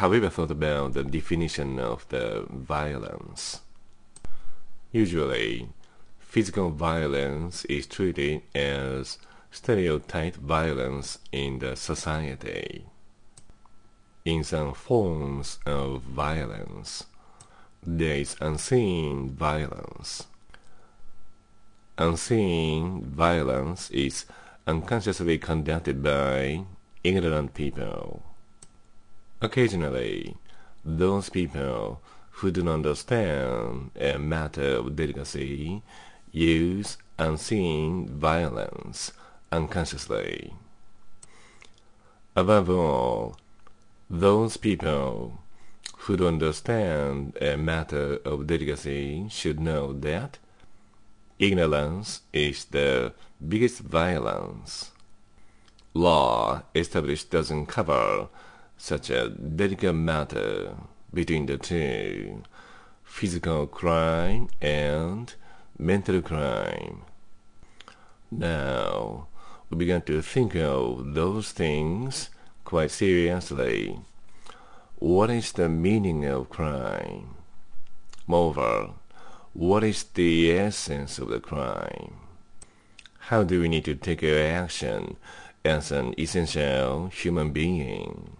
have you ever thought about the definition of the violence? Usually, physical violence is treated as stereotyped violence in the society. In some forms of violence, there is unseen violence. Unseen violence is unconsciously conducted by ignorant people. Occasionally, those people who do not understand a matter of delicacy use unseen violence unconsciously. Above all, those people who don't understand a matter of delicacy should know that ignorance is the biggest violence. Law established doesn't cover such a delicate matter between the two, physical crime and mental crime. Now, we began to think of those things quite seriously. What is the meaning of crime? Moreover, what is the essence of the crime? How do we need to take action as an essential human being?